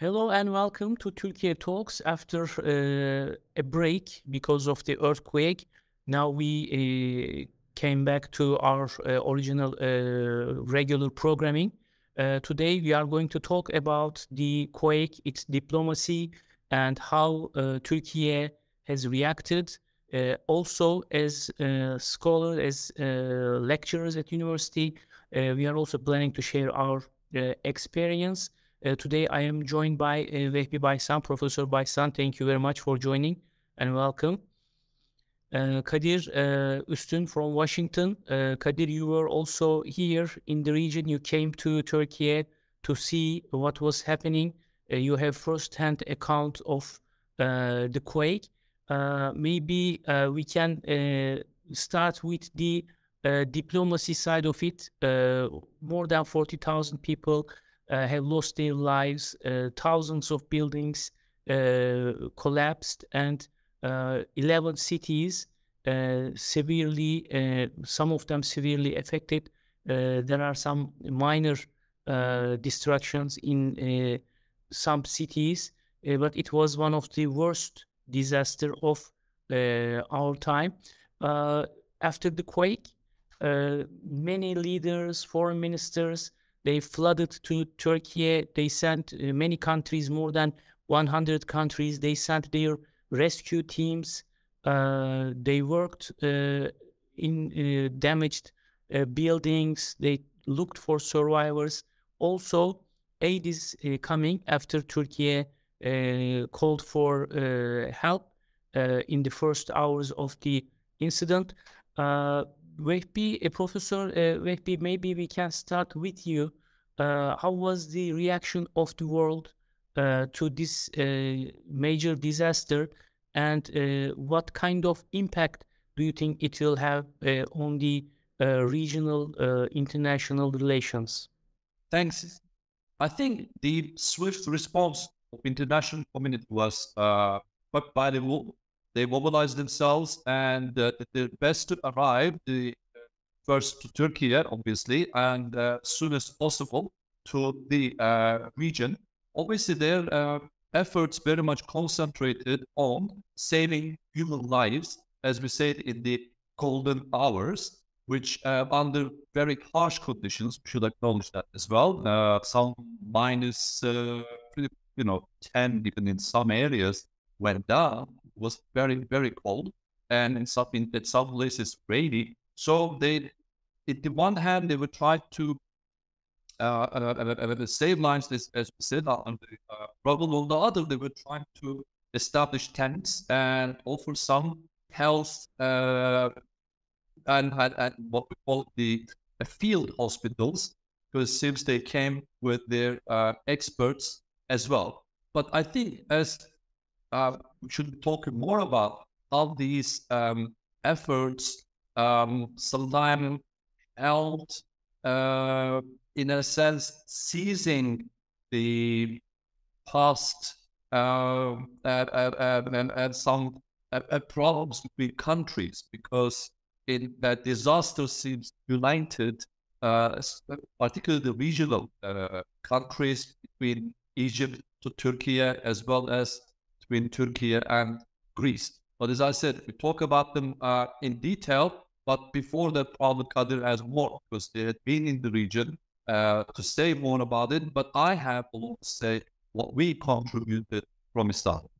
Hello and welcome to Turkey Talks after uh, a break because of the earthquake. Now we uh, came back to our uh, original uh, regular programming. Uh, today we are going to talk about the quake, its diplomacy, and how uh, Turkey has reacted. also, as scholars, as lecturers at university, we are also planning to share our experience uh, today I am joined by uh, Vehbi Baysan, Professor Baysan. Thank you very much for joining and welcome. Uh, Kadir uh, Üstün from Washington. Uh, Kadir, you were also here in the region. You came to Turkey to see what was happening. Uh, you have first-hand account of uh, the quake. maybe we can start with the diplomacy side of it. more than 40,000 people uh, Uh, have lost their lives. Uh, thousands of buildings uh, collapsed, and uh, 11 cities uh, severely, some of them severely affected. there are some minor destructions in some cities, but it was one of the worst disaster of our time. after the quake, uh, many leaders, foreign ministers, they flooded to Turkey. They sent uh, many countries, more than 100 countries. They sent their rescue teams. Uh, they worked uh, in uh, damaged uh, buildings. They looked for survivors. Also, aid is uh, coming after Turkey called for help in the first hours of the incident. Vehbi, a professor, uh, maybe we can start with you. Uh, how was the reaction of the world uh, to this uh, major disaster, and uh, what kind of impact do you think it will have uh, on the regional international relations? Thanks. I think the swift response of international community was quite valuable they mobilized themselves and uh, the best to arrive the uh, first to Turkey, obviously, and uh, soon as possible to the region. Obviously, their efforts very much concentrated on saving human lives, as we said in the golden hours, which uh, under very harsh conditions, we should acknowledge that as well. Uh, some minus, uh, you know, 10 even in some areas went down was very, very cold, and in some in, in some places rainy. So they, in the one hand, they would try to uh, uh, uh, uh save lives, as, we said, on the uh, problem. On the other, they were trying to establish tents and offer some health uh, and, and, and what we call the field hospitals, because since they came with their uh, experts as well. But I think as uh, we should be talking more about how these um, efforts um, sometimes helped, uh, in a sense, seizing the past uh, and, and, and, some problems between countries because in that disaster seems united, uh, particularly the regional uh, countries between Egypt to Turkey as well as between Turkey and Greece. But as I said, we talk about them uh, in detail. But before that, Paul Kadir has more because they had been in the region uh, to say more about it. But I have a lot to say what we contributed from Istanbul.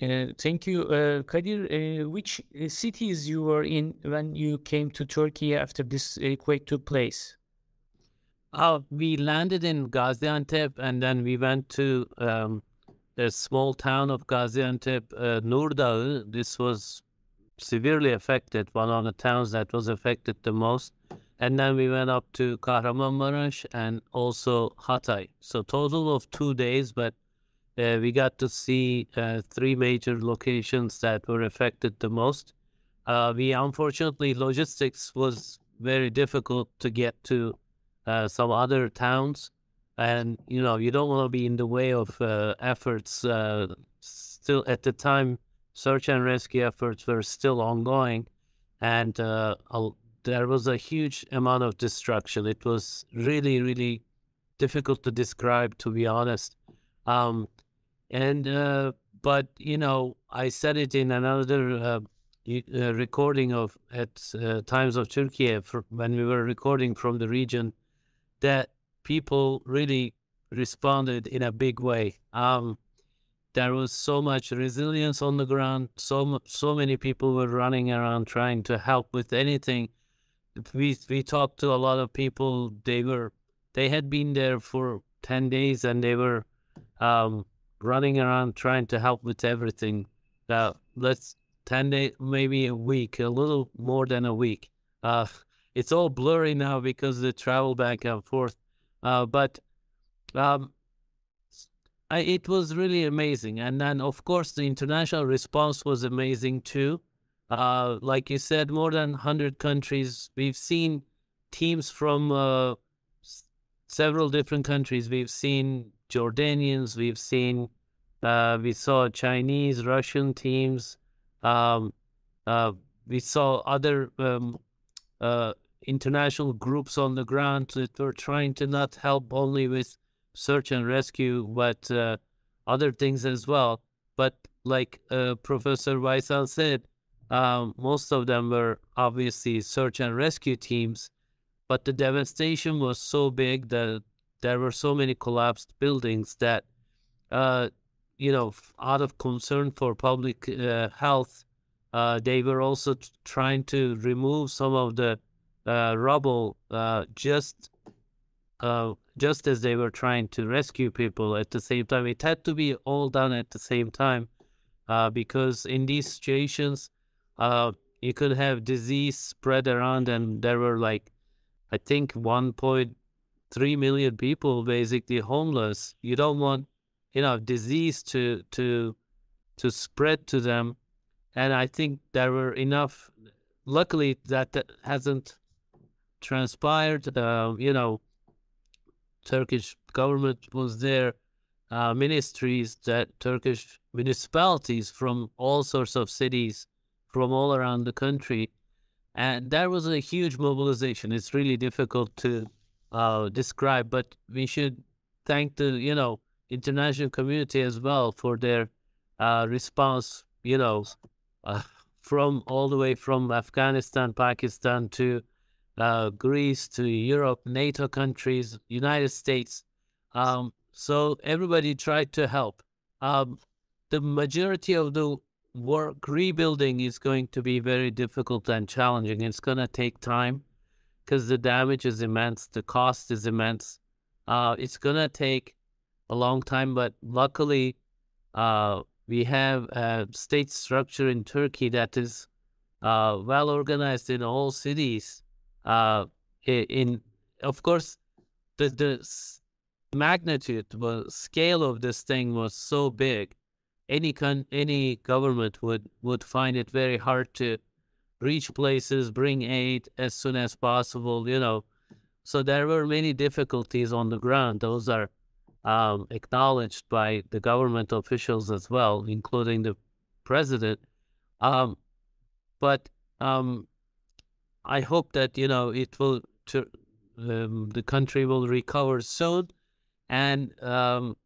Uh, thank you, uh, Kadir. Uh, which uh, cities you were in when you came to Turkey after this quake took place? Uh, we landed in Gaziantep and then we went to um, the small town of Gaziantep, uh, Nurdağ, this was severely affected, one of the towns that was affected the most. And then we went up to Kahramanmaraş and also Hatay. So total of two days, but uh, we got to see uh, three major locations that were affected the most. Uh, we unfortunately logistics was very difficult to get to uh, some other towns and you know you don't want to be in the way of uh, efforts uh, still at the time search and rescue efforts were still ongoing and uh, there was a huge amount of destruction it was really really difficult to describe, to be honest. Um, and uh, but you know, I said it in another uh, uh, recording of at uh, Times of Turkey for, when we were recording from the region that people really responded in a big way. Um, there was so much resilience on the ground. So so many people were running around trying to help with anything. We we talked to a lot of people. They were they had been there for ten days and they were um, running around trying to help with everything. Uh, let's ten days, maybe a week, a little more than a week. Uh, it's all blurry now because the travel back and forth. Uh, but um, I, it was really amazing. And then, of course, the international response was amazing too. Uh, like you said, more than 100 countries. We've seen teams from uh, several different countries. We've seen Jordanians, we've seen, uh, we saw Chinese, Russian teams. Um, uh, we saw other um, uh, international groups on the ground that were trying to not help only with search and rescue, but uh, other things as well. But like uh, Professor Weissel said, um, most of them were obviously search and rescue teams, but the devastation was so big that there were so many collapsed buildings that, uh, you know, out of concern for public uh, health, uh, they were also t- trying to remove some of the uh, rubble just just as they were trying to rescue people at the same time. It had to be all done at the same time uh, because in these situations, uh, you could have disease spread around, and there were like, I think, 1.3 million people basically homeless. You don't want, you know, disease to to to spread to them, and I think there were enough. Luckily, that hasn't transpired. Uh, you know, Turkish government was there, uh, ministries that Turkish municipalities from all sorts of cities from all around the country. And there was a huge mobilization. It's really difficult to uh, describe, but we should thank the, you know, international community as well for their uh, response, you know, uh, from all the way from Afghanistan, Pakistan to uh, Greece to Europe, NATO countries, United States. Um, so everybody tried to help. Um, the majority of the work rebuilding is going to be very difficult and challenging. It's going to take time because the damage is immense, the cost is immense. Uh, it's going to take a long time, but luckily, uh, we have a state structure in Turkey that is uh, well organized in all cities uh, in of course the the magnitude the scale of this thing was so big any con- any government would would find it very hard to reach places bring aid as soon as possible you know. So there were many difficulties on the ground. Those are um, acknowledged by the government officials as well including the president. Um, but um, I hope that you know it will um, the country will recover soon, and um,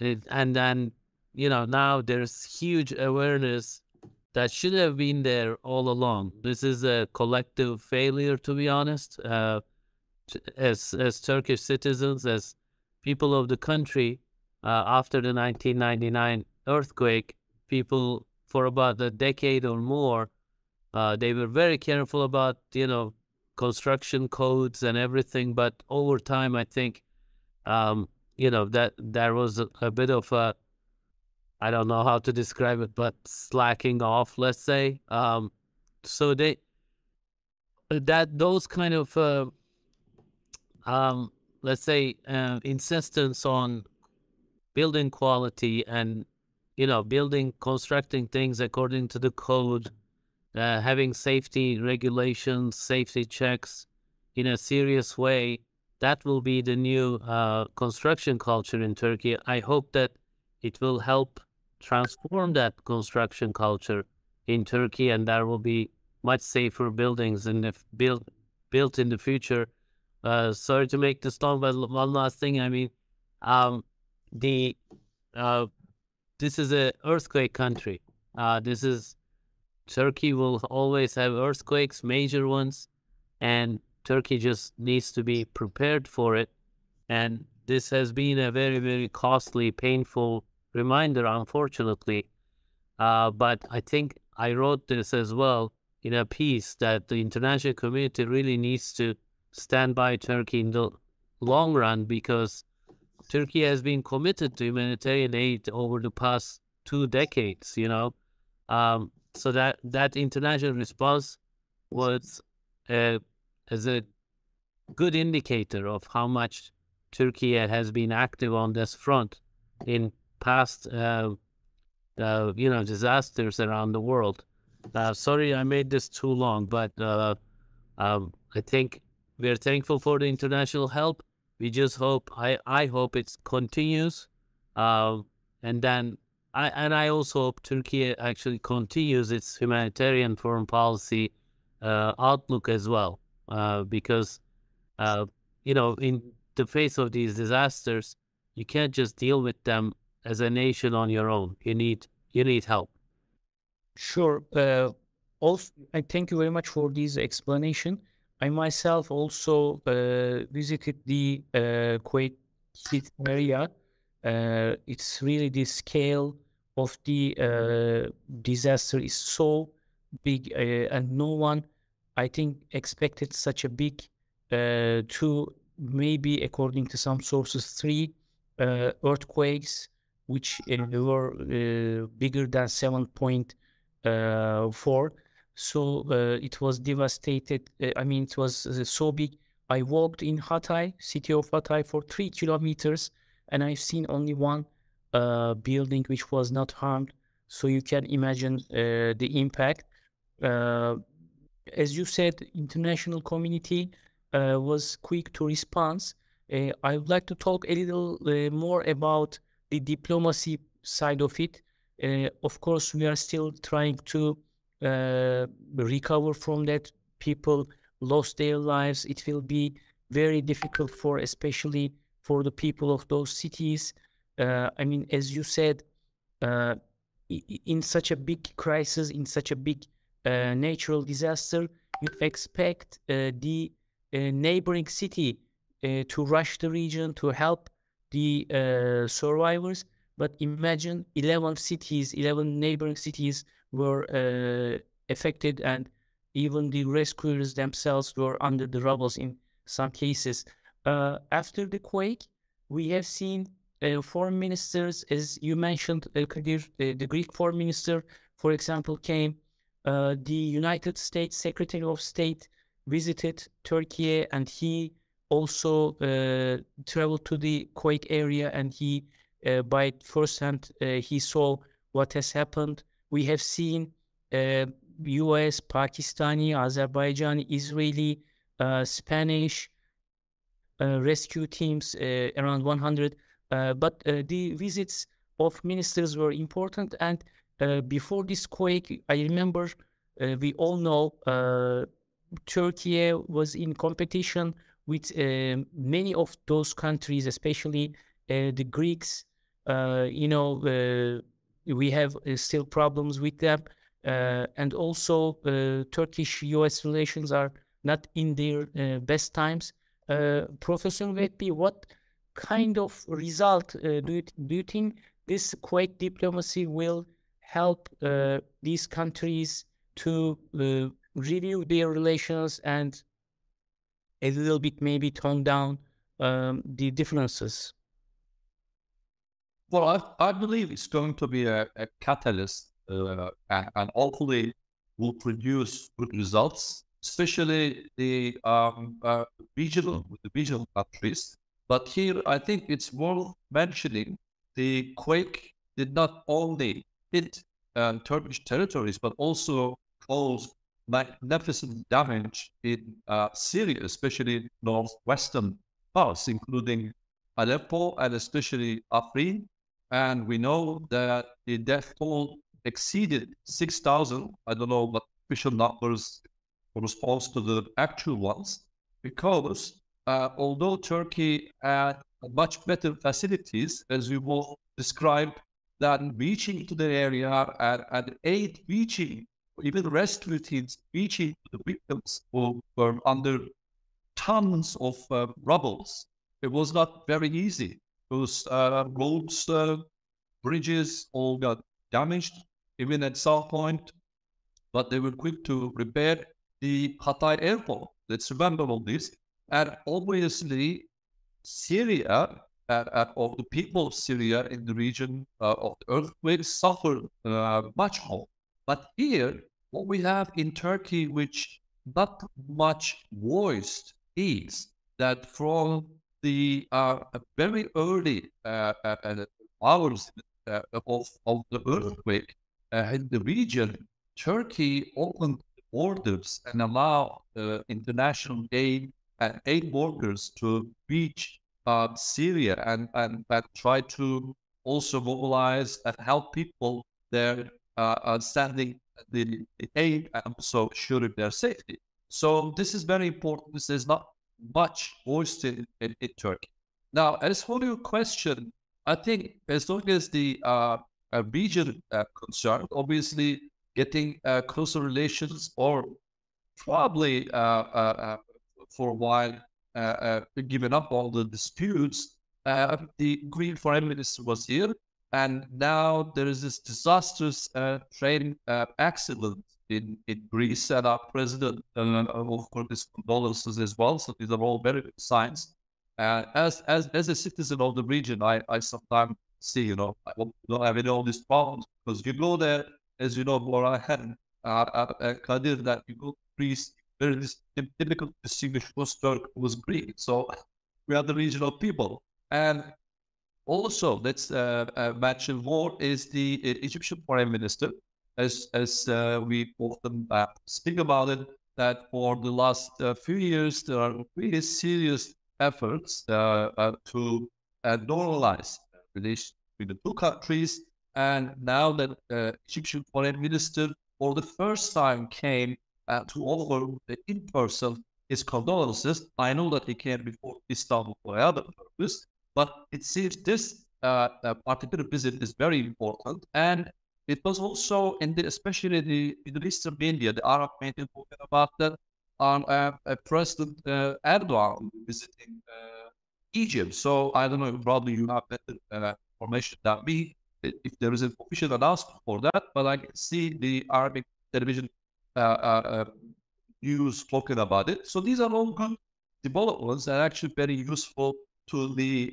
it, and then you know now there's huge awareness that should have been there all along. This is a collective failure, to be honest. Uh, as as Turkish citizens, as people of the country, uh, after the 1999 earthquake, people for about a decade or more uh, they were very careful about you know construction codes and everything, but over time, I think um, you know that there was a, a bit of a I don't know how to describe it, but slacking off, let's say. Um, so they that those kind of uh, um, let's say uh, insistence on building quality and you know building constructing things according to the code uh, having safety regulations, safety checks in a serious way, that will be the new uh, construction culture in Turkey. I hope that it will help transform that construction culture in Turkey, and there will be much safer buildings in the built built in the future. uh, sorry to make this long, but one last thing. I mean, um, the uh, this is a earthquake country. Uh, this is Turkey will always have earthquakes, major ones, and Turkey just needs to be prepared for it. And this has been a very, very costly, painful reminder, unfortunately. Uh, but I think I wrote this as well in a piece that the international community really needs to stand by Turkey in the long run because Turkey has been committed to humanitarian aid over the past two decades, you know. Um, so that that international response was uh, as a good indicator of how much Turkey has been active on this front in past, uh, uh, you know, disasters around the world. Uh, sorry, I made this too long, but uh, um, I think we're thankful for the international help. We just hope, I, I hope it continues. Uh, and then, I, and I also hope Turkey actually continues its humanitarian foreign policy uh, outlook as well, uh, because, uh, you know, in the face of these disasters, you can't just deal with them as a nation on your own. You need, you need help. Sure. Uh, also, I thank you very much for this explanation. I myself also uh, visited the uh, quake area. Uh, it's really the scale of the uh, disaster is so big, uh, and no one, I think, expected such a big uh, two, maybe according to some sources, three earthquakes, which were bigger than seven point four so uh, it was devastated. Uh, I mean, it was uh, so big. I walked in Hatay, city of Hatay, for three kilometers, and I've seen only one uh, building which was not harmed. So you can imagine uh, the impact. Uh, as you said, international community was quick to respond. I would like to talk a little more about the diplomacy side of it. of course, we are still trying to uh, recover from that. People lost their lives. It will be very difficult for, especially for the people of those cities. Uh, I mean, as you said, uh, in such a big crisis, in such a big uh, natural disaster, you expect uh, the uh, neighboring city to rush the region to help the survivors. But imagine 11 cities, 11 neighboring cities were uh, affected and even the rescuers themselves were under the rubble in some cases. Uh, after the quake, we have seen uh, foreign ministers, as you mentioned, uh, uh, the Greek foreign minister, for example, came. Uh, the United States Secretary of State visited Turkey and he also uh, traveled to the quake area and he, by first hand, he saw what has happened we have seen uh, US, Pakistani, Azerbaijani, Israeli, uh, Spanish uh, rescue teams, uh, around 100. Uh, but uh, the visits of ministers were important. And before this quake, I remember we all know Turkey was in competition with many of those countries, especially the Greeks. you know, we have uh, still problems with them. Uh, and also, uh, Turkish-US relations are not in their best times. Professor Vehbi, what kind of result do you, do you think this quake diplomacy will help uh, these countries to uh, review their relations and a little bit maybe tone down um, the differences? Well, I, I believe it's going to be a, a catalyst uh, and, and, hopefully will produce good results, especially the um, uh, regional the regional countries. But here, I think it's worth mentioning the quake did not only hit uh, Turkish territories, but also caused magnificent damage in uh, Syria, especially northwestern parts, including Aleppo and especially Afrin and we know that the death toll exceeded 6,000. I don't know what official numbers corresponds to the actual ones, because uh, although Turkey had much better facilities, as you both described, than reaching to the area and, and aid reaching, even rescue teams reaching the victims who were under tons of uh, rubbles. It was not very easy. Those uh, roads, uh, bridges all got damaged, even at some point, but they were quick to repair the Hatay airport. Let's remember all this. And obviously, Syria and, and of the people of Syria in the region uh, of the earthquake suffered uh, much more. But here, what we have in Turkey, which not much voiced, is that from the uh, very early uh, uh, uh, hours of, of the earthquake in the region, Turkey opened borders and allowed international aid and aid workers to reach uh, Syria and, and, and try to also mobilize and help people there uh, sending the, aid and also ensuring their safety. So this is very important. This is not much voiced in, in, Turkey. Now, as for your question, I think as long as the uh, region uh, concerned, obviously getting uh, closer relations or probably uh, uh, uh for a while uh, uh, given up all the disputes, uh, the Greek foreign minister was here, and now there is this disastrous train accident in, in Greece, and our president, of course, his condolences as well. So these are all very good signs. as as as a citizen of the region, I, I sometimes see, you know, I don't have any all these problems because you go there, as you know, I had uh, uh, Kadir, that you go to Greece, there is typical distinguished Turk was Greek. So we are the regional people. And also, let's uh, uh, mention more is the uh, Egyptian foreign minister, as as uh, we often uh, speak about it, that for the last uh, few years there are really serious efforts to normalize relations between the two countries. And now that Egyptian foreign minister for the first time came uh, to offer the in person his condolences. I know that he came before Istanbul for other purpose, but it seems this uh, uh, particular visit is very important. And it was also in the, especially the Middle Eastern media, the Arab media talking about that on uh, President uh, Erdogan visiting uh, Egypt. So I don't know, probably you have better uh, information than me if there is an official announcement for that, but I can see the Arabic television uh, uh, uh, news talking about it. So these are all good developments and actually very useful to the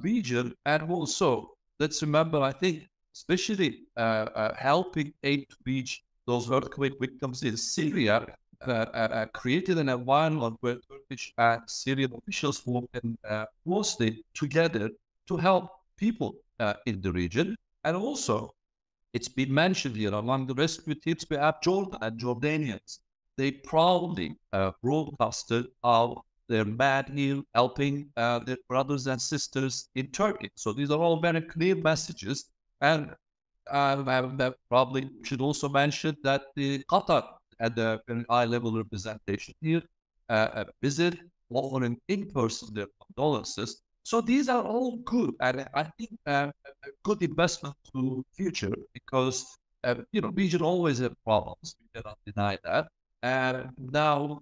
region. And also, let's remember, I think, especially helping aid to reach those earthquake victims in Syria uh, uh, created an environment where Turkish and Syrian officials working uh, closely together to help people in the region. And also, it's been mentioned here among the rescue teams, we have Jordan and Jordanians. They proudly uh, broadcasted how they're mad here helping uh, their brothers and sisters in Turkey. So these are all very clear messages. And uh, I probably should also mention that the Qatar had a very high level representation here, uh, a visit, offering in person condolences. So these are all good, and I think uh, a good investment to future because uh, you know region always have problems. We cannot deny that, and now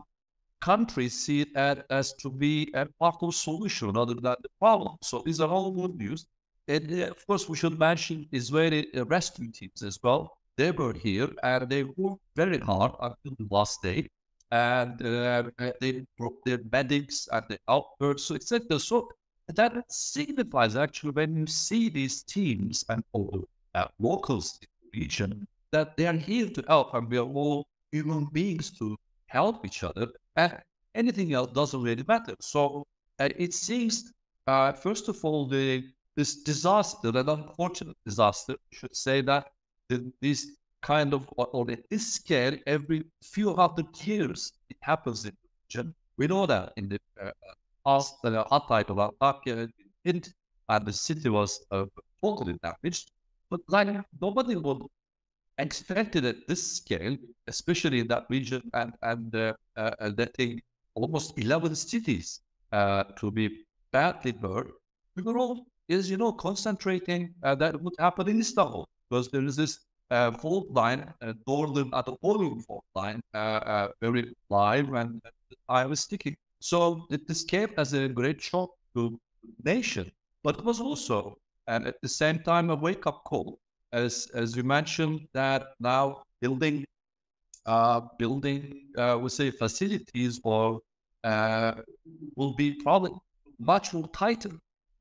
countries see it as, to be a part of solution rather than the problem. So these are all good news. And uh, of course, we should mention Israeli rescue teams as well. They were here and they worked very hard until the last day. And uh, they brought their medics and the outbursts, so etc. So that signifies actually when you see these teams and all uh, locals in the region that they are here to help and we are all human beings to help each other. And anything else doesn't really matter. So uh, it seems, uh, first of all, the this disaster, an unfortunate disaster, should say that the, this kind of, or, this scale, every few hundred years, it happens in the region. We know that in the uh, the Hatay to Antakya hit and the city was uh, totally damaged. But like nobody would expect it at this scale, especially in that region and and uh, uh, letting almost 11 cities uh, to be badly hurt, we were all is you know concentrating uh, that would happen in Istanbul because there is this uh, fault line, uh, northern at the northern fault line, uh, uh, very live, and I was sticking. So it, this came as a great shock to nation, but it was also, and at the same time, a wake up call, as as you mentioned that now building, uh, building, uh, we say facilities or uh, will be probably much more tighter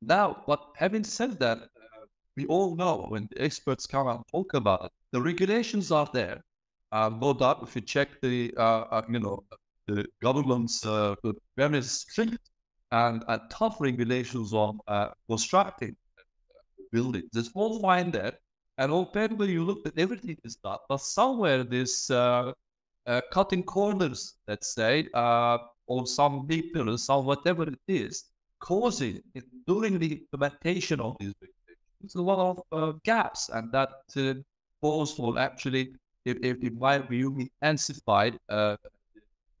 now, but having said that, uh, we all know when the experts come and talk about it, the regulations are there. Uh, no doubt, if you check the, uh, uh you know, the government's uh, very strict and, and tough regulations on uh, constructing buildings. There's all fine there. And openly you look at everything is done, but somewhere this uh, uh, cutting corners, let's say, uh, or some big pillars, or whatever it is, causing it, during the implementation of these regulations a lot of uh, gaps, and that uh, for actually, if, if in my view, intensified uh,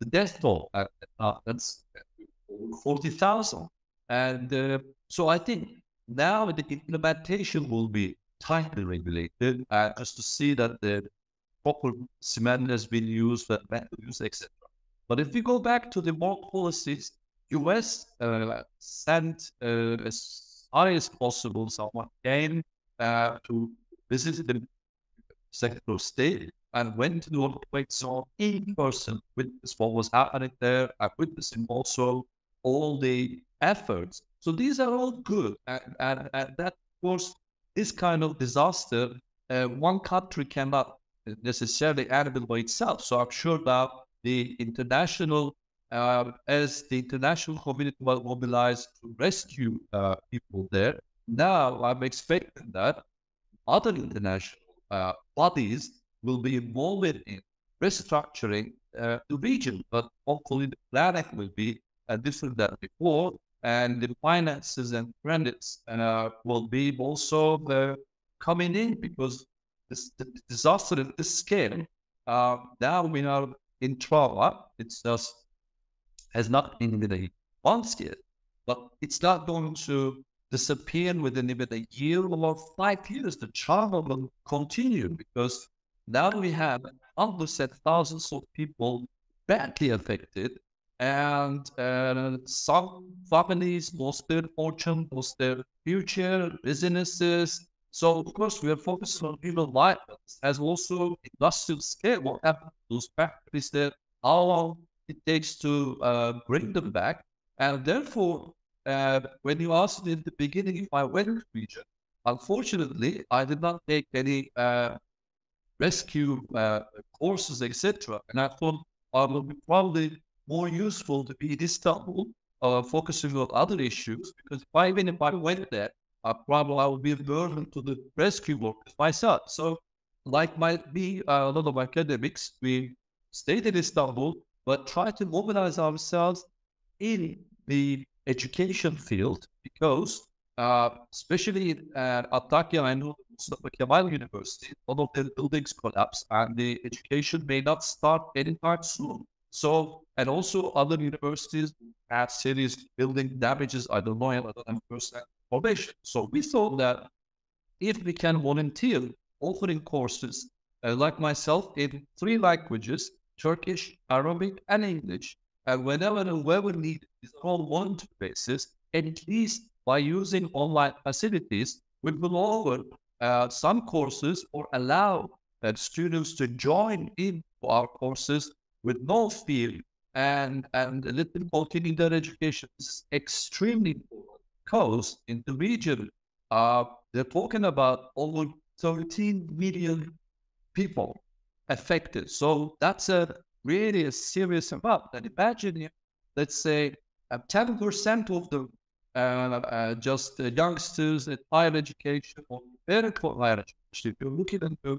the death toll. Uh, uh, that's forty thousand, and uh, so I think now the implementation will be tightly regulated, uh, just to see that the proper cement has been used, etc. But if we go back to the more policies US uh, sent uh, as high as possible someone came uh, to visit the Of State and went to the earthquake zone in person, witnessed what was happening there, I witnessing also all the efforts. So these are all good. And, and, and that, of course, this kind of disaster, uh, one country cannot necessarily handle by itself. So I'm sure that the international uh, as the international community was mobilized to rescue uh, people there, now I'm expecting that other international uh, bodies will be involved in restructuring uh, the region, but hopefully the planning will be uh, different than before, and the finances and credits uh, will be also coming in because this the disaster at this scale. now we are in trauma. It's just has not been really once yet, but it's not going to disappear within even a year or five years. The trauma will continue because now we have hundreds and thousands of people badly affected, and uh, some families lost their fortune, lost their future, businesses. So of course we are focused on human life as also industrial scale. What happened to those factories there? How long it takes to uh, bring them back. And therefore, uh, when you asked in the beginning if I went to region, unfortunately, I did not take any uh, rescue uh, courses, etc. And I thought I would be probably more useful to be in Istanbul, uh, focusing on other issues. Because if I, even if I went there, I probably I would be a burden to the rescue workers myself. So, like my me, uh, a lot of academics, we stayed in Istanbul but try to mobilize ourselves in the education field because, uh, especially at Antakya and Mustafa Kemal University, one of the buildings collapsed and the education may not start anytime soon. So, and also other universities have serious building damages. I don't know, I don't have first information. So we thought that if we can volunteer offering courses uh, like myself in three languages, Turkish, Arabic, and English. And whenever and wherever need it's on one basis, at least by using online facilities, we will offer uh, some courses or allow uh, students to join in our courses with no fee and, and let them continue their education. Is extremely important because in the region, uh, they're talking about over 13 million people affected. So that's a really a serious amount. And imagine, let's say, uh, 10% of the uh, uh, just uh, youngsters at higher education or very higher education, if you're looking into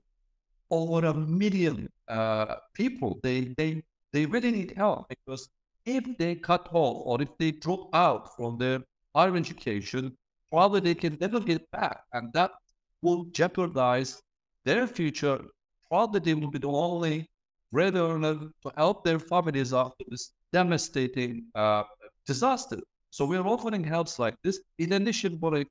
over a million uh, people, they, they, they really need help because if they cut off or if they drop out from their higher education, probably they can never get back. And that will jeopardize their future probably they will be the only breadwinner to help their families after this devastating uh, disaster. So we're offering helps like this. In addition, what I'd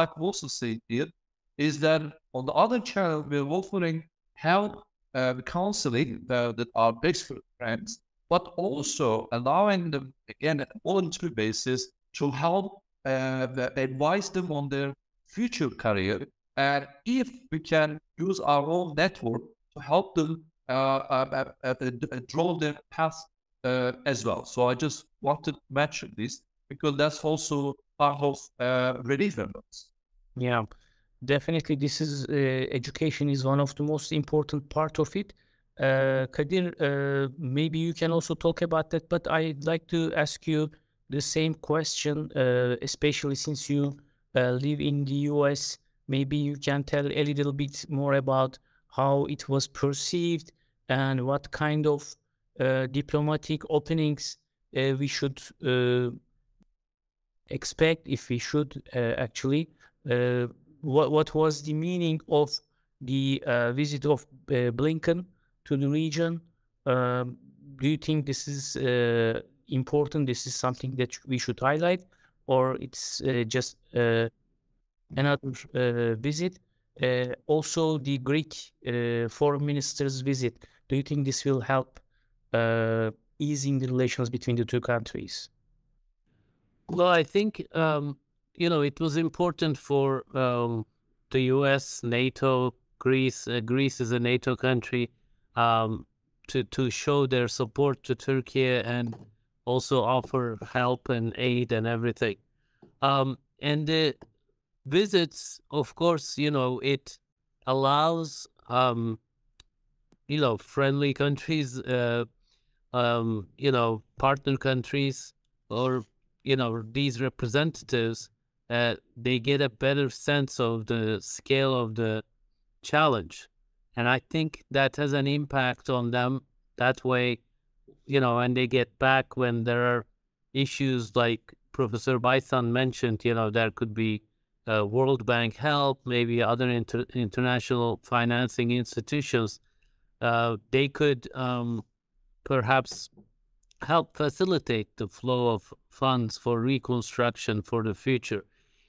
like to also say here is that on the other channel, we're offering help uh, counseling uh, that are for friends, but also allowing them, again, on a voluntary basis to help uh, advise them on their future career. And if we can use our own network to help them uh, uh, uh, draw their path as well. So I just wanted to mention this because that's also part of uh, efforts. Yeah, definitely. This is uh, education is one of the most important part of it. Uh, Kadir, uh, maybe you can also talk about that, but I'd like to ask you the same question, uh, especially since you uh, live in the US. Maybe you can tell a little bit more about how it was perceived and what kind of uh, diplomatic openings uh, we should uh, expect, if we should uh, actually. Uh, what what was the meaning of the visit of Blinken to the region? Um, do you think this is important? This is something that we should highlight, or it's just another visit? Uh, also the Greek uh, foreign minister's visit. Do you think this will help uh, easing the relations between the two countries? Well, I think um, you know it was important for um, the U.S., NATO, Greece. Uh, Greece is a NATO country um, to to show their support to Turkey and also offer help and aid and everything. Um, and the visits, of course, you know, it allows, um, you know, friendly countries, uh, um, you know, partner countries, or you know, these representatives, uh, they get a better sense of the scale of the challenge, and I think that has an impact on them. That way, you know, and they get back when there are issues like Professor Baysan mentioned. You know, there could be uh, World Bank help, maybe other inter- international financing institutions, uh, they could um, perhaps help facilitate the flow of funds for reconstruction for the future.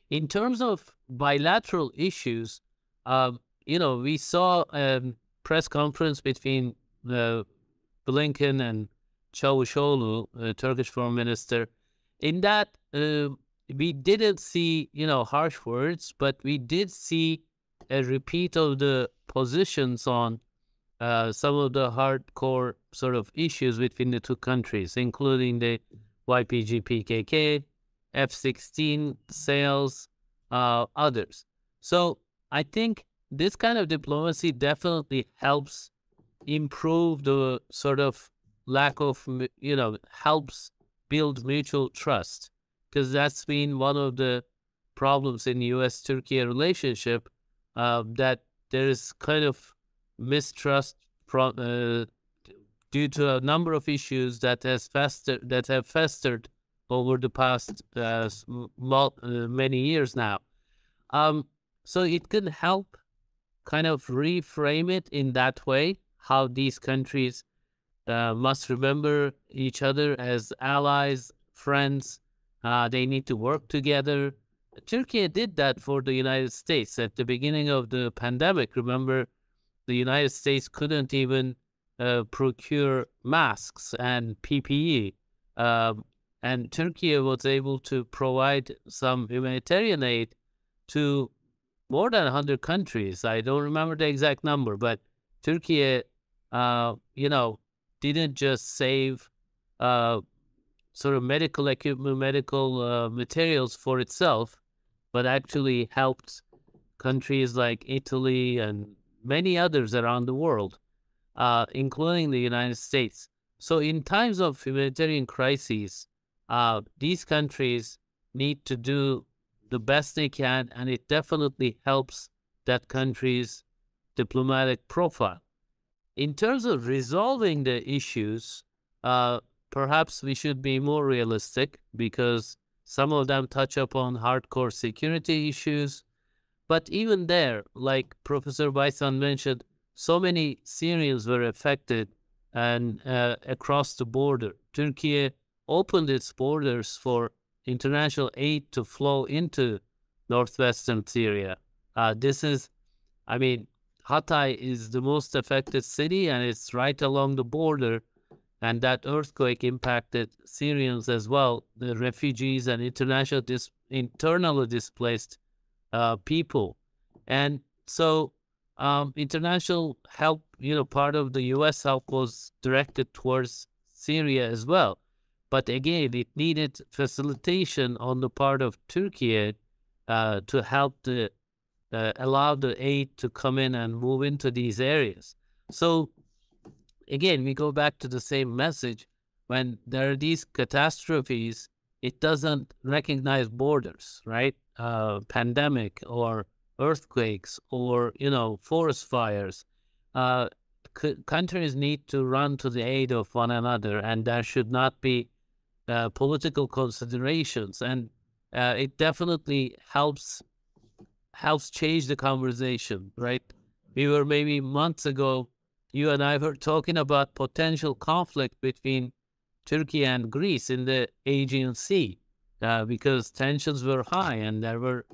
In terms of bilateral issues, uh, you know, we saw a press conference between uh, Blinken and Çavuşoğlu, uh, Turkish foreign minister. In that, uh, we didn't see, you know, harsh words, but we did see a repeat of the positions on uh, some of the hardcore sort of issues between the two countries, including the YPG PKK, F 16 sales, uh, others. So I think this kind of diplomacy definitely helps improve the sort of lack of, you know, helps build mutual trust because that's been one of the problems in U.S. Turkey relationship uh, that there is kind of mistrust from uh, due to a number of issues that has festered that have festered over the past uh, uh, many years now. Um, so it can help kind of reframe it in that way, how these countries uh, must remember each other as allies, friends, uh, they need to work together. Turkey did that for the United States at the beginning of the pandemic. Remember, the United States couldn't even uh, procure masks and PPE. Um, and Turkey was able to provide some humanitarian aid to more than 100 countries. I don't remember the exact number, but Turkey, uh, you know, didn't just save uh, sort of medical equipment, medical uh, materials for itself, but actually helped countries like Italy and many others around the world, uh, including the United States. So, in times of humanitarian crises, uh, these countries need to do the best they can, and it definitely helps that country's diplomatic profile. In terms of resolving the issues, uh, perhaps we should be more realistic because some of them touch upon hardcore security issues. But even there, like Professor Baysan mentioned, so many Syrians were affected and uh, across the border. Turkey opened its borders for international aid to flow into northwestern Syria. Uh, this is, I mean, Hatay is the most affected city and it's right along the border. And that earthquake impacted Syrians as well, the refugees and international dis- internally displaced uh, people. And so um, international help, you know, part of the U.S. help was directed towards Syria as well. But again, it needed facilitation on the part of Turkey uh, to help the uh, allow the aid to come in and move into these areas. So again, we go back to the same message. When there are these catastrophes, it doesn't recognize borders, right? Uh, pandemic or earthquakes or you know forest fires. Uh, c- countries need to run to the aid of one another, and there should not be uh, political considerations. And uh, it definitely helps helps change the conversation, right? We were maybe months ago, you and I were talking about potential conflict between Turkey and Greece in the Aegean Sea uh, because tensions were high and there were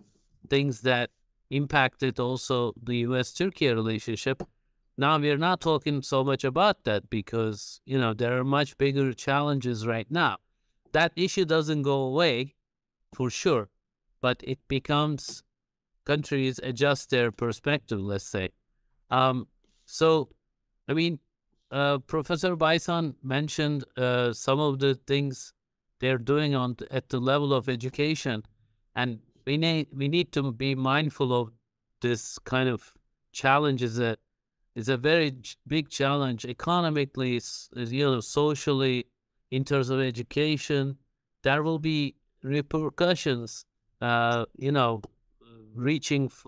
things that impacted also the US Turkey relationship. Now we're not talking so much about that because, you know, there are much bigger challenges right now. That issue doesn't go away for sure, but it becomes countries adjust their perspective, let's say. Um, so, I mean, uh, Professor Baysan mentioned uh, some of the things they're doing on at the level of education, and we need we need to be mindful of this kind of challenge. Is a very big challenge economically, you know, socially, in terms of education. There will be repercussions, uh, you know, reaching f-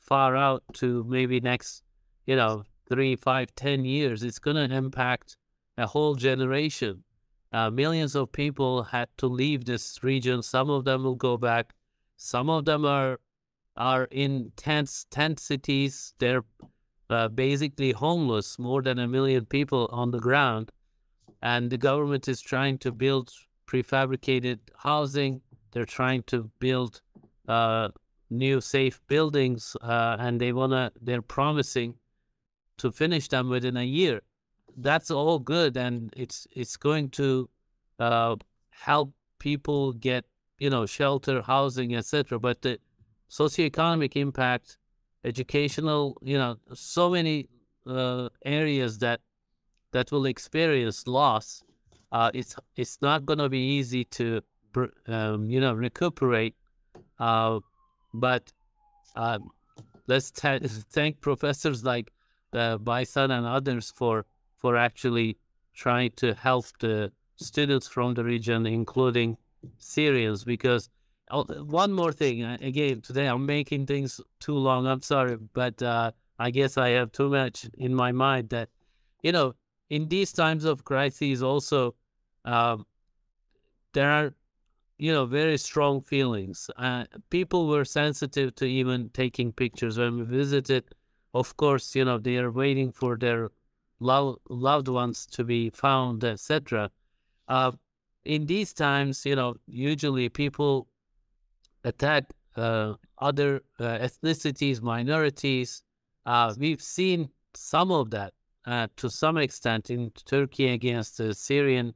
far out to maybe next, you know, three, five, ten years, it's going to impact a whole generation. Uh, millions of people had to leave this region. Some of them will go back. Some of them are are in tents, tent cities. They're uh, basically homeless. More than a million people on the ground, and the government is trying to build prefabricated housing. They're trying to build uh, new safe buildings, uh, and they wanna they're promising to finish them within a year. That's all good, and it's it's going to uh, help people get you know shelter, housing, etc. But the socioeconomic impact, educational, you know, so many uh, areas that that will experience loss. Uh, it's it's not going to be easy to um, you know recuperate uh, but um, let's thank professors like uh, Baysan and others for for actually trying to help the students from the region, including Syrians. Because oh, one more thing, uh, again, today I'm making things too long. I'm sorry, but uh, I guess I have too much in my mind that, you know, in these times of crises, also, um, there are you know, very strong feelings. Uh, people were sensitive to even taking pictures when we visited. Of course, you know, they are waiting for their lo- loved ones to be found, etc. Uh, in these times, you know, usually people attack uh, other uh, ethnicities, minorities. Uh, we've seen some of that uh, to some extent in Turkey against the Syrian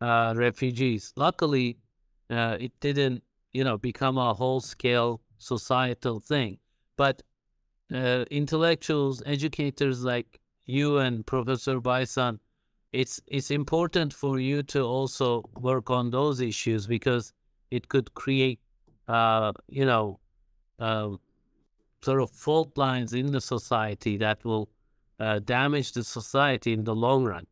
refugees. Luckily, uh, it didn't, you know, become a whole scale societal thing. But uh, intellectuals, educators like you and Professor Baysan, it's it's important for you to also work on those issues because it could create, uh, you know, uh, sort of fault lines in the society that will uh, damage the society in the long run.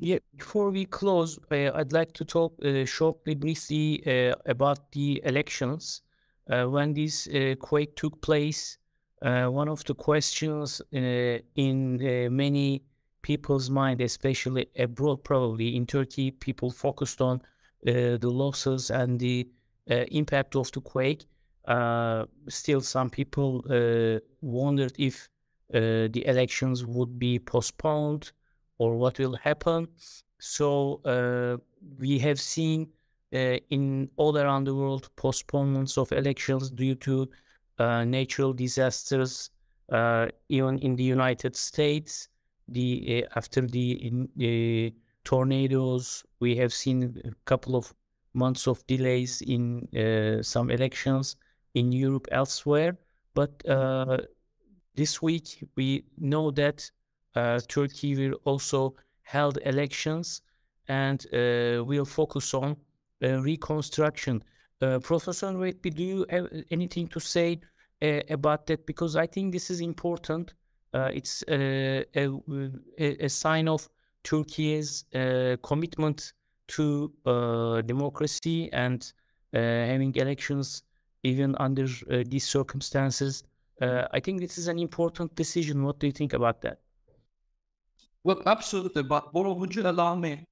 Yeah, before we close, uh, I'd like to talk uh, shortly, briefly uh, about the elections. Uh, when this uh, quake took place, uh, one of the questions in many people's mind, especially abroad, probably in Turkey, people focused on the losses and the impact of the quake. still, some people wondered if the elections would be postponed or what will happen. So uh, we have seen uh, in all around the world postponements of elections due to uh, natural disasters. Uh, even in the United States, the uh, after the tornadoes, we have seen a couple of months of delays in uh, some elections in Europe elsewhere. But this week we know that uh, Turkey will also held elections and will focus on reconstruction. Professor Nurettin, do you have anything to say about that? Because I think this is important. it's a, a, sign of Turkey's uh, commitment to uh, democracy and uh, having elections even under these circumstances. I think this is an important decision. What do you think about that? Well, absolutely. But Bora, would you allow me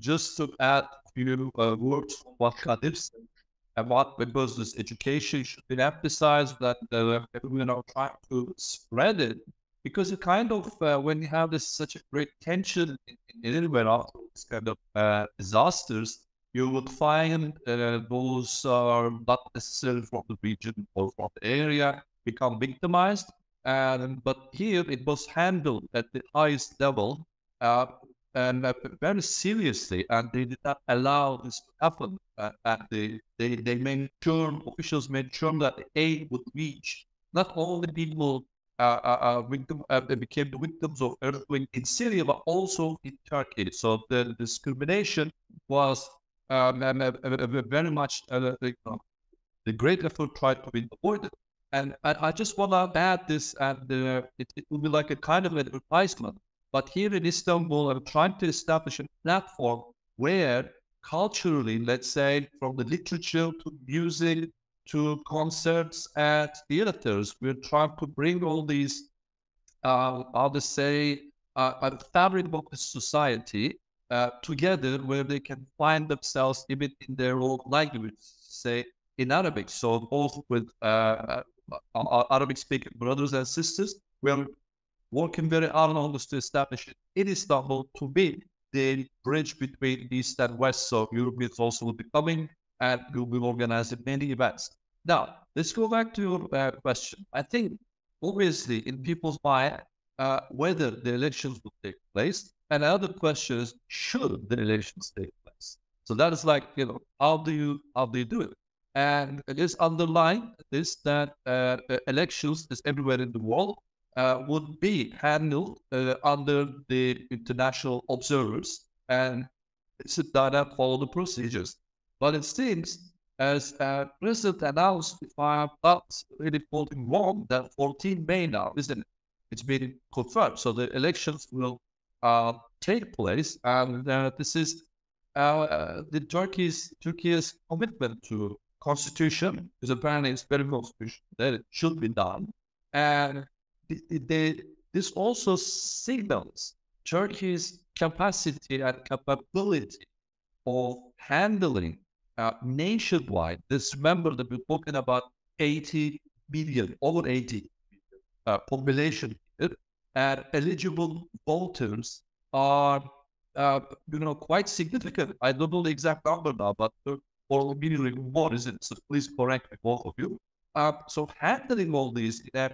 just to add a few uh, words on what Kadir said about because this education should be emphasized that uh, we are trying to spread it because it kind of uh, when you have this such a great tension in, in anywhere after this kind of uh, disasters, you would find uh, those are not necessarily from the region or from the area become victimized. And but here it was handled at the highest level uh, and uh, very seriously, and they did not allow this to happen. Uh, and they, they they made sure officials made sure that the aid would reach not only people uh, uh, uh, victim, uh, became the victims of earthquake in Syria, but also in Turkey. So the discrimination was um, very much the great effort tried to be avoided. And, I just want to add this, and uh, it, it will be like a kind of advertisement. But here in Istanbul, I'm trying to establish a platform where culturally, let's say from the literature to music to concerts at theaters. We're trying to bring all these, uh, how to say, uh, a fabric of society uh, together where they can find themselves even in their own language, say in Arabic. So both with uh Arabic speaking brothers and sisters, we're working very hard on this to establish it in Istanbul to be the bridge between East and West. So Europeans also will be coming and we'll be organizing many events. Now, let's go back to your uh, question. I think, obviously, in people's mind, uh, whether the elections will take place, and another question is, should the elections take place? So that is like, you know, how do you how do you do it? And it is underlined this that uh, elections is everywhere in the world uh, would be handled uh, under the international observers, and done and follow the procedures. But it seems as uh, President announced, if I'm not really quoting wrong, that 14 May now, isn't it? It's been confirmed. So the elections will uh, take place, and uh, this is uh, uh, the Turkey's Turkey's commitment to constitution, because apparently it's very constitution that it should be done, and this also signals Turkey's capacity and capability of handling uh, nationwide, this remember that we're talking about 80 million, over 80 uh, population here, and eligible voters are, uh, you know, quite significant. I don't know the exact number now, but for immediately what is it? So please correct me, both of you. Uh, so handling all these in a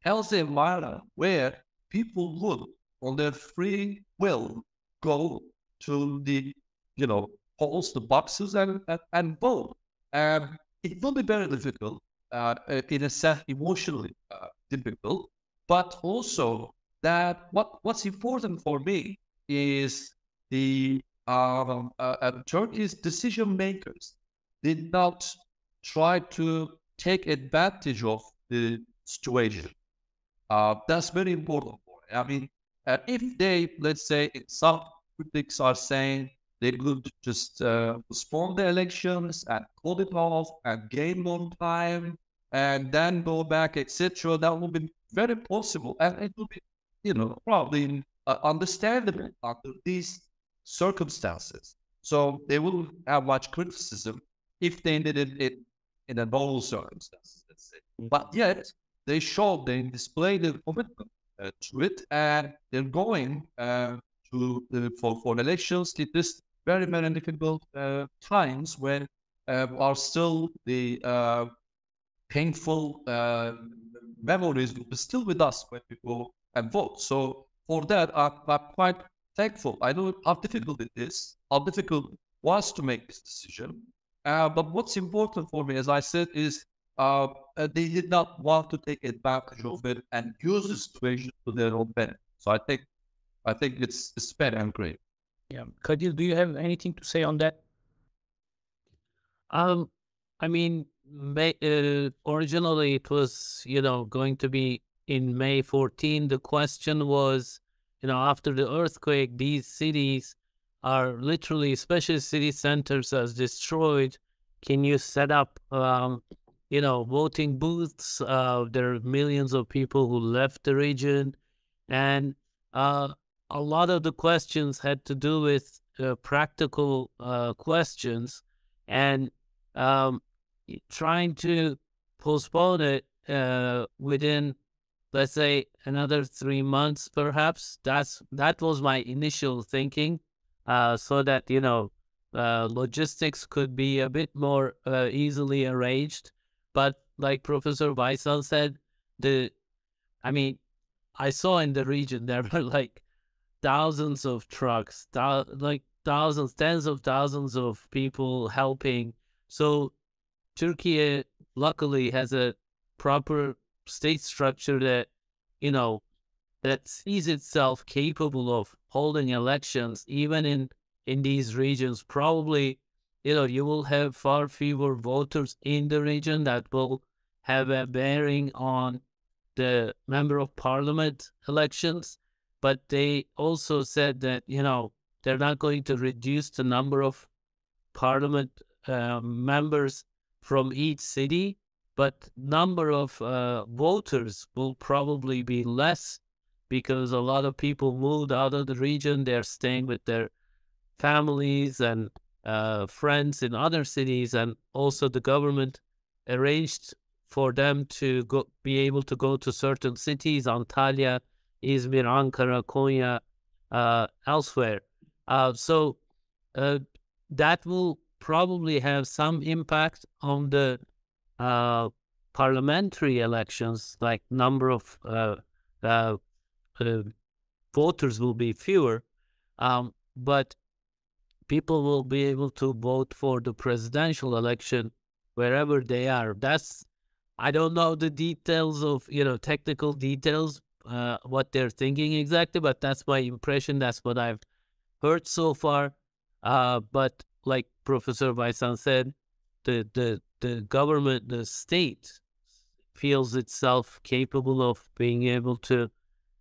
healthy environment where people would, on their free will, go to the, you know, polls, the boxes, and, and, and vote. Um, it will be very difficult, uh, in a sense, emotionally uh, difficult, but also that what what's important for me is the um, uh, Turkey's decision makers did not try to take advantage of the situation. Uh, that's very important. I mean, uh, if they, let's say, some critics are saying they could just uh, postpone the elections and call it off and gain more time and then go back, etc. That would be very possible, and it would be, you know, probably uh, understandable under these circumstances. So they will have much criticism if they did it in, in a normal circumstances, let's say. But yet they showed, they displayed their commitment uh, to it, and they're going uh, to the, for for elections in this very very difficult uh, times when uh, are still the uh, painful memories still with us when people and vote. So for that, I'm, I'm quite thankful. I know how difficult it is, how difficult it was to make this decision. Uh, but what's important for me, as I said, is uh, they did not want to take advantage of it and use the situation to their own benefit. So I think, I think it's, it's fair and great. Yeah, Kadir, do you have anything to say on that? Um, I mean, May, uh, originally it was, you know, going to be in May 14. The question was, you know, after the earthquake, these cities are literally, especially city centers, as destroyed. Can you set up, um, you know, voting booths? Uh, there are millions of people who left the region, and uh, a lot of the questions had to do with uh, practical uh, questions, and um, trying to postpone it uh, within, let's say, another three months, perhaps. That's that was my initial thinking, uh, so that you know uh, logistics could be a bit more uh, easily arranged. But like Professor Baysan said, the, I mean, I saw in the region there were like thousands of trucks, th- like thousands, tens of thousands of people helping. So Turkey luckily has a proper state structure that, you know, that sees itself capable of holding elections even in in these regions. Probably, you know, you will have far fewer voters in the region that will have a bearing on the member of parliament elections. But they also said that, you know, they're not going to reduce the number of parliament uh, members from each city, but number of uh, voters will probably be less because a lot of people moved out of the region. They're staying with their families and uh, friends in other cities, and also the government arranged for them to go, be able to go to certain cities, Antalya, Izmir, Ankara, Konya, uh, elsewhere. Uh, so uh, that will probably have some impact on the uh, parliamentary elections, like number of uh, uh, uh, voters will be fewer, um, but people will be able to vote for the presidential election wherever they are. That's I don't know the details of you know technical details, uh, what they're thinking exactly, but that's my impression. That's what I've heard so far. Uh, but like Professor Baysan said, the, the, the government, the state feels itself capable of being able to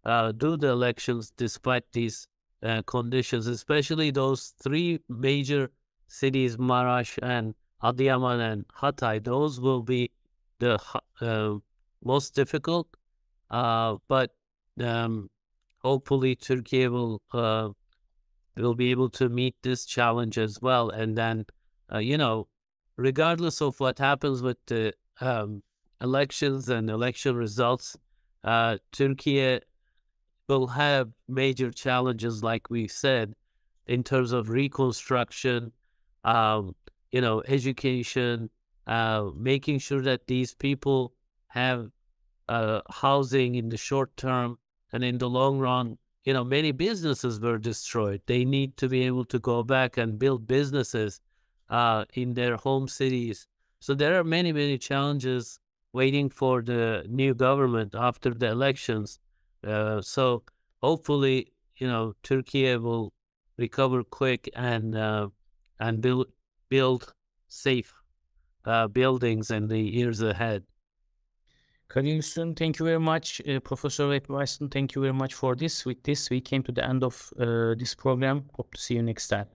uh, do the elections despite these uh, conditions, especially those three major cities, Marash and Adıyaman and Hatay. Those will be the uh, most difficult, uh, but um, hopefully Turkey will uh, will be able to meet this challenge as well. And then, uh, you know, regardless of what happens with the um, elections and election results, uh, Turkey will have major challenges, like we said, in terms of reconstruction, um, you know, education, uh, making sure that these people have uh, housing in the short term and in the long run you know, many businesses were destroyed. They need to be able to go back and build businesses uh, in their home cities. So there are many, many challenges waiting for the new government after the elections. Uh, so hopefully, you know, Turkey will recover quick and uh, and build build safe uh, buildings in the years ahead. Kadir thank you very much. Uh, Professor Weston, thank you very much for this. With this, we came to the end of uh, this program. Hope to see you next time.